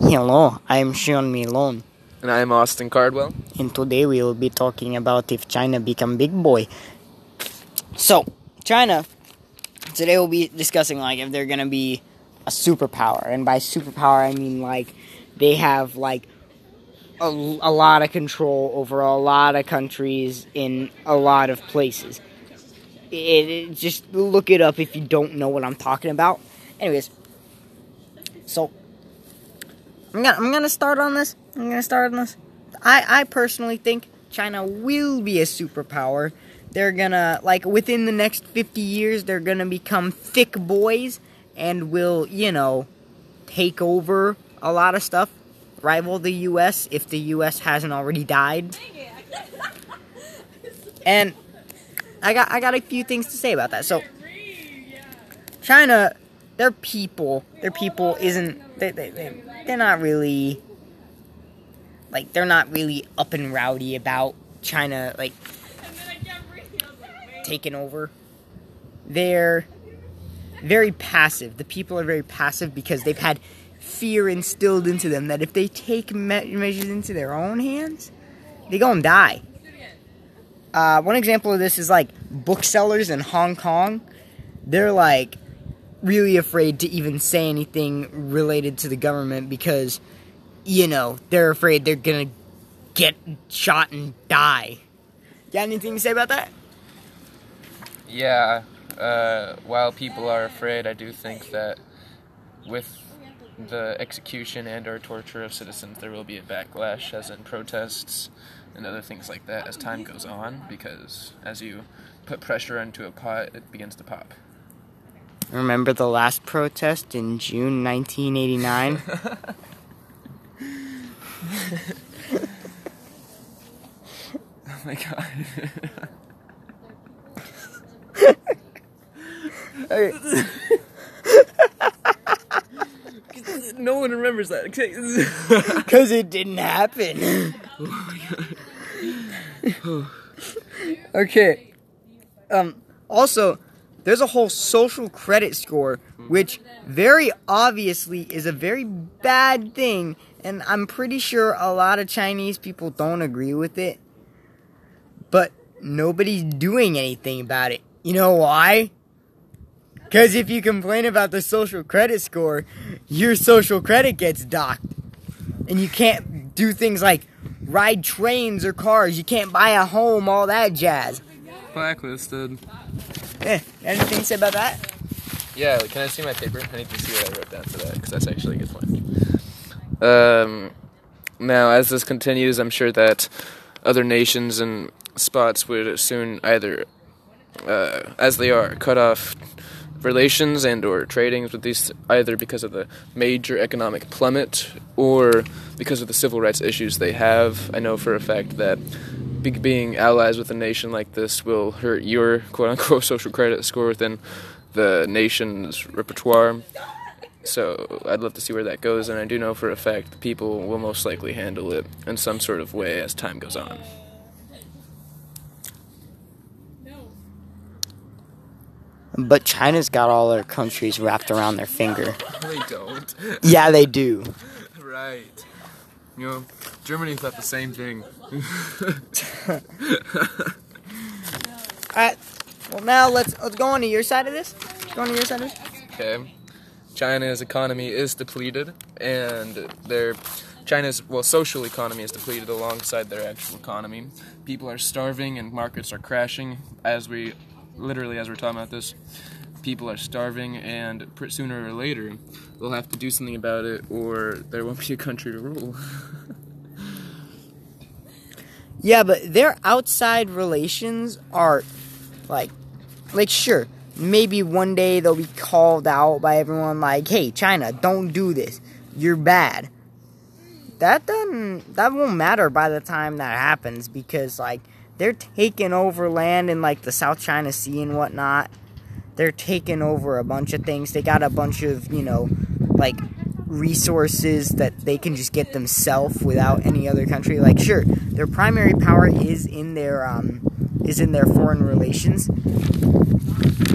Hello, I'm Sean Milone, And I'm Austin Cardwell. and today we will be talking about if China become big boy. So, China, today we'll be discussing like if they're gonna be a superpower, and by superpower I mean like they have like a, a lot of control over a lot of countries in a lot of places. It, it- just look it up if you don't know what I'm talking about. Anyways, so I'm gonna I'm gonna start on this. I'm gonna start on this. I I personally think China will be a superpower. They're gonna like within the next 50 years they're gonna become thick boys and will, you know, take over a lot of stuff, rival the US if the US hasn't already died. And I got I got a few things to say about that. So China, their people, their people isn't they they, they they're not really like they're not really up and rowdy about China like taking over. They're very passive. The people are very passive because they've had fear instilled into them that if they take me- measures into their own hands, they gonna die. Uh, one example of this is like booksellers in Hong Kong. They're like really afraid to even say anything related to the government because, you know, they're afraid they're gonna get shot and die. Got anything to say about that? Yeah, uh, while people are afraid, I do think that with the execution and or torture of citizens, there will be a backlash, as in protests and other things like that, as time goes on, because as you put pressure into a pot, it begins to pop. Remember the last protest in June 1989? Oh my god. no one remembers that. Because it didn't happen. okay. Um, also, there's a whole social credit score, which very obviously is a very bad thing, and I'm pretty sure a lot of Chinese people don't agree with it. But nobody's doing anything about it. You know why? Because if you complain about the social credit score, your social credit gets docked. And you can't do things like ride trains or cars. You can't buy a home, all that jazz. Blacklisted. Eh, anything to say about that? Yeah, can I see my paper? I need to see what I wrote down for that because that's actually a good point. Um, now, as this continues, I'm sure that other nations and spots would soon either, uh, as they are, cut off relations and or tradings with these either because of the major economic plummet or because of the civil rights issues they have. I know for a fact that being allies with a nation like this will hurt your quote unquote social credit score within the nation's repertoire. So I'd love to see where that goes, and I do know for a fact the people will most likely handle it in some sort of way as time goes on. But China's got all their countries wrapped around their finger. They don't. Yeah, they do. right. You know, Germany thought the same thing. Alright. Well, now let's let's go on to your side of this. Go on to your side of this. Okay. China's economy is depleted, and their China's well social economy is depleted alongside their actual economy. People are starving, and markets are crashing. As we, literally, as we're talking about this, people are starving, and sooner or later, they'll have to do something about it, or there won't be a country to rule. Yeah, but their outside relations are like like sure, maybe one day they'll be called out by everyone like, "Hey, China, don't do this. You're bad." That doesn't that won't matter by the time that happens because like they're taking over land in like the South China Sea and whatnot. They're taking over a bunch of things. They got a bunch of, you know, like resources that they can just get themselves without any other country. Like, sure, their primary power is in their um, is in their foreign relations.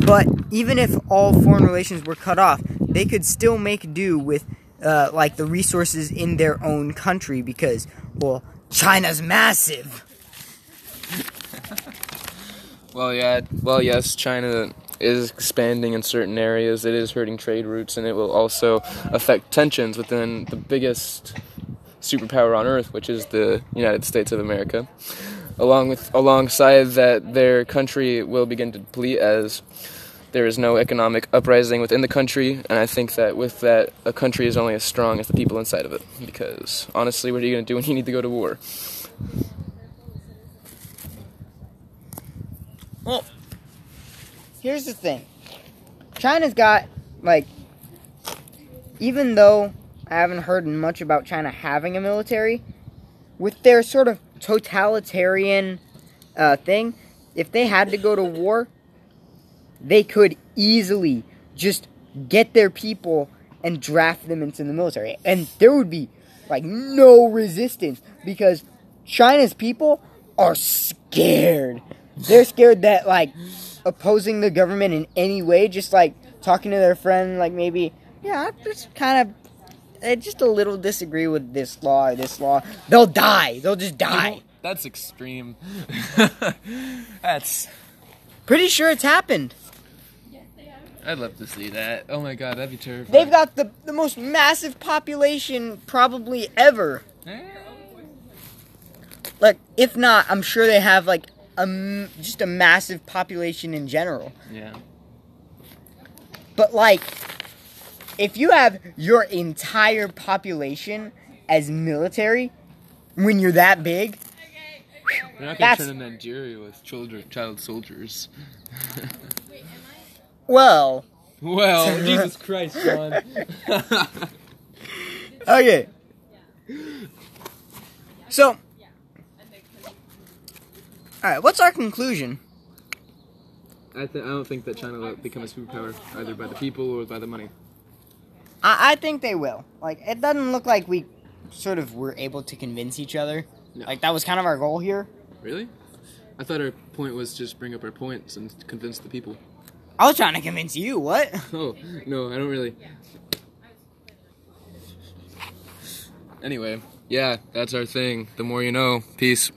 But even if all foreign relations were cut off, they could still make do with uh, like the resources in their own country because, well, China's massive. Well, yeah. Well, yes, China is expanding in certain areas. It is hurting trade routes, and it will also affect tensions within the biggest superpower on Earth, which is the United States of America. Along with alongside that, their country will begin to deplete as there is no economic uprising within the country, and I think that with that, a country is only as strong as the people inside of it. Because honestly, what are you going to do when you need to go to war? Well, here's the thing. China's got like even though I haven't heard much about China having a military, with their sort of totalitarian uh, thing, if they had to go to war, they could easily just get their people and draft them into the military. And there would be like no resistance because China's people are scared. They're scared that like opposing the government in any way, just like talking to their friend, like maybe, yeah, I just kind of I just a little disagree with this law or this law. They'll die. They'll just die. That's extreme. That's. Pretty sure it's happened. I'd love to see that. Oh my god, that'd be terrifying. They've got the, the most massive population probably ever. Eh. Like, if not, I'm sure they have like a just a massive population in general. Yeah. But like, if you have your entire population as military, when you're that big, They're not gonna turn in Nigeria with children, child soldiers. well, well, Jesus Christ, John. okay. So, all right. What's our conclusion? I, th- I don't think that China will become a superpower either by the people or by the money. I, I think they will. Like, it doesn't look like we sort of were able to convince each other. No. Like that was kind of our goal here. Really? I thought our point was just bring up our points and convince the people. I was trying to convince you. What? Oh, no, I don't really. Anyway, yeah, that's our thing. The more you know. Peace.